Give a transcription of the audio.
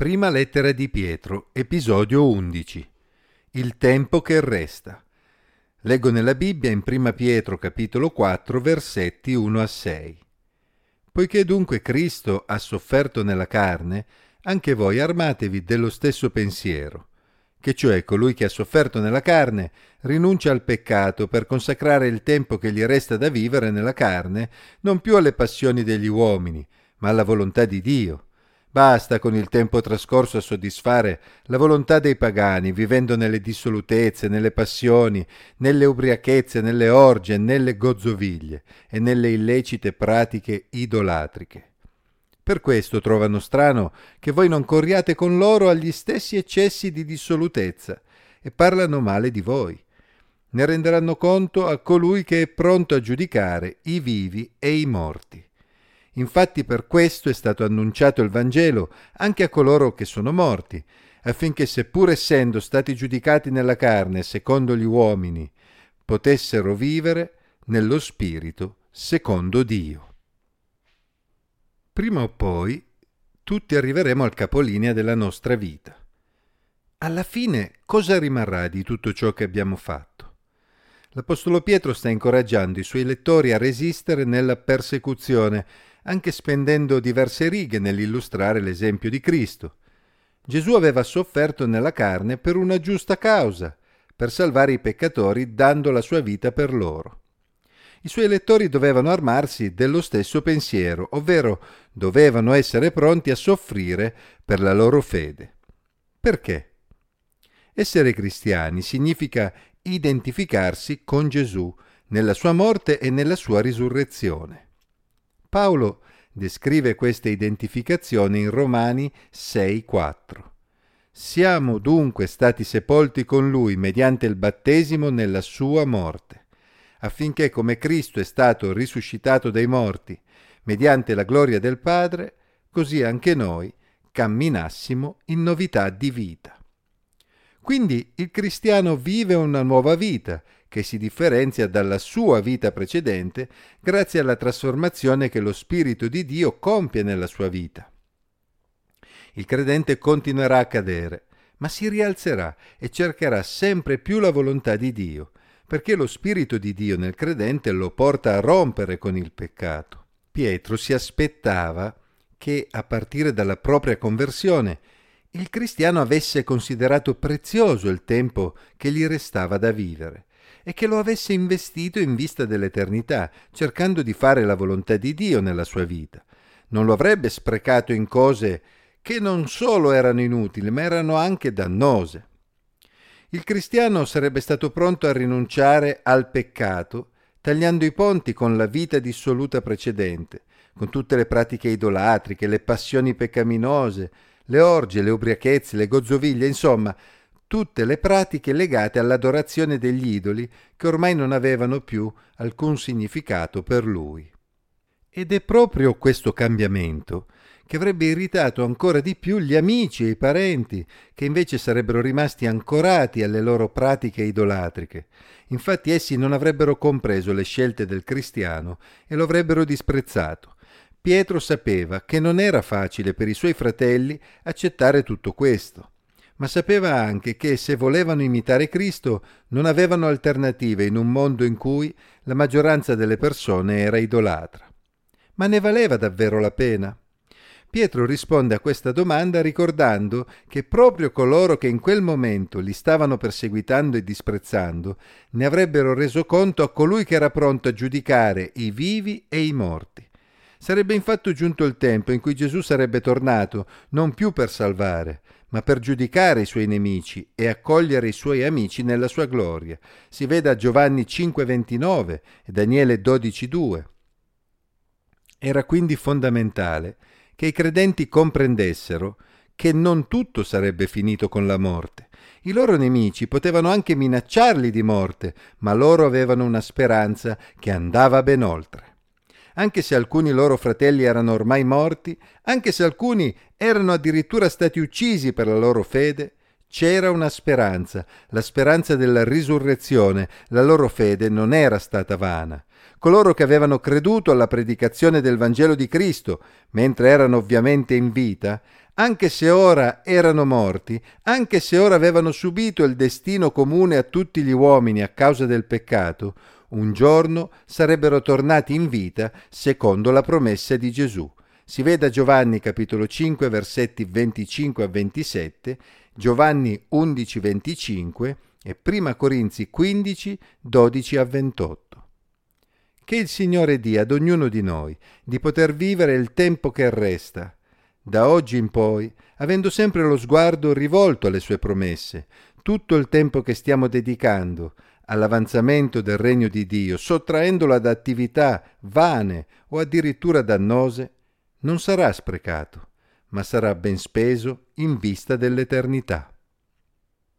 Prima lettera di Pietro, episodio 11. Il tempo che resta. Leggo nella Bibbia in Prima Pietro capitolo 4 versetti 1 a 6. Poiché dunque Cristo ha sofferto nella carne, anche voi armatevi dello stesso pensiero, che cioè colui che ha sofferto nella carne rinuncia al peccato per consacrare il tempo che gli resta da vivere nella carne non più alle passioni degli uomini, ma alla volontà di Dio Basta con il tempo trascorso a soddisfare la volontà dei pagani, vivendo nelle dissolutezze, nelle passioni, nelle ubriachezze, nelle orge, nelle gozzoviglie e nelle illecite pratiche idolatriche. Per questo trovano strano che voi non corriate con loro agli stessi eccessi di dissolutezza e parlano male di voi. Ne renderanno conto a colui che è pronto a giudicare i vivi e i morti. Infatti per questo è stato annunciato il Vangelo anche a coloro che sono morti, affinché seppur essendo stati giudicati nella carne secondo gli uomini, potessero vivere nello Spirito secondo Dio. Prima o poi tutti arriveremo al capolinea della nostra vita. Alla fine cosa rimarrà di tutto ciò che abbiamo fatto? L'Apostolo Pietro sta incoraggiando i suoi lettori a resistere nella persecuzione anche spendendo diverse righe nell'illustrare l'esempio di Cristo. Gesù aveva sofferto nella carne per una giusta causa, per salvare i peccatori dando la sua vita per loro. I suoi lettori dovevano armarsi dello stesso pensiero, ovvero dovevano essere pronti a soffrire per la loro fede. Perché? Essere cristiani significa identificarsi con Gesù nella sua morte e nella sua risurrezione. Paolo descrive queste identificazioni in Romani 6:4. Siamo dunque stati sepolti con lui mediante il battesimo nella sua morte, affinché come Cristo è stato risuscitato dai morti mediante la gloria del Padre, così anche noi camminassimo in novità di vita. Quindi il cristiano vive una nuova vita che si differenzia dalla sua vita precedente grazie alla trasformazione che lo Spirito di Dio compie nella sua vita. Il credente continuerà a cadere, ma si rialzerà e cercherà sempre più la volontà di Dio, perché lo Spirito di Dio nel credente lo porta a rompere con il peccato. Pietro si aspettava che, a partire dalla propria conversione, il cristiano avesse considerato prezioso il tempo che gli restava da vivere e che lo avesse investito in vista dell'eternità, cercando di fare la volontà di Dio nella sua vita. Non lo avrebbe sprecato in cose che non solo erano inutili, ma erano anche dannose. Il cristiano sarebbe stato pronto a rinunciare al peccato, tagliando i ponti con la vita dissoluta precedente, con tutte le pratiche idolatriche, le passioni peccaminose, le orge, le ubriachezze, le gozzoviglie, insomma, tutte le pratiche legate all'adorazione degli idoli che ormai non avevano più alcun significato per lui. Ed è proprio questo cambiamento che avrebbe irritato ancora di più gli amici e i parenti, che invece sarebbero rimasti ancorati alle loro pratiche idolatriche. Infatti essi non avrebbero compreso le scelte del cristiano e lo avrebbero disprezzato. Pietro sapeva che non era facile per i suoi fratelli accettare tutto questo ma sapeva anche che se volevano imitare Cristo non avevano alternative in un mondo in cui la maggioranza delle persone era idolatra. Ma ne valeva davvero la pena? Pietro risponde a questa domanda ricordando che proprio coloro che in quel momento li stavano perseguitando e disprezzando ne avrebbero reso conto a colui che era pronto a giudicare i vivi e i morti. Sarebbe infatti giunto il tempo in cui Gesù sarebbe tornato non più per salvare, ma per giudicare i suoi nemici e accogliere i suoi amici nella sua gloria. Si veda Giovanni 5:29 e Daniele 12:2. Era quindi fondamentale che i credenti comprendessero che non tutto sarebbe finito con la morte. I loro nemici potevano anche minacciarli di morte, ma loro avevano una speranza che andava ben oltre anche se alcuni loro fratelli erano ormai morti, anche se alcuni erano addirittura stati uccisi per la loro fede, c'era una speranza, la speranza della risurrezione, la loro fede non era stata vana. Coloro che avevano creduto alla predicazione del Vangelo di Cristo, mentre erano ovviamente in vita, anche se ora erano morti, anche se ora avevano subito il destino comune a tutti gli uomini a causa del peccato, un giorno sarebbero tornati in vita secondo la promessa di Gesù. Si veda Giovanni capitolo 5 versetti 25 a 27, Giovanni 11 25 e Prima Corinzi 15 12 a 28. Che il Signore dia ad ognuno di noi di poter vivere il tempo che resta, da oggi in poi, avendo sempre lo sguardo rivolto alle sue promesse, tutto il tempo che stiamo dedicando all'avanzamento del regno di Dio, sottraendolo ad attività vane o addirittura dannose, non sarà sprecato, ma sarà ben speso in vista dell'eternità.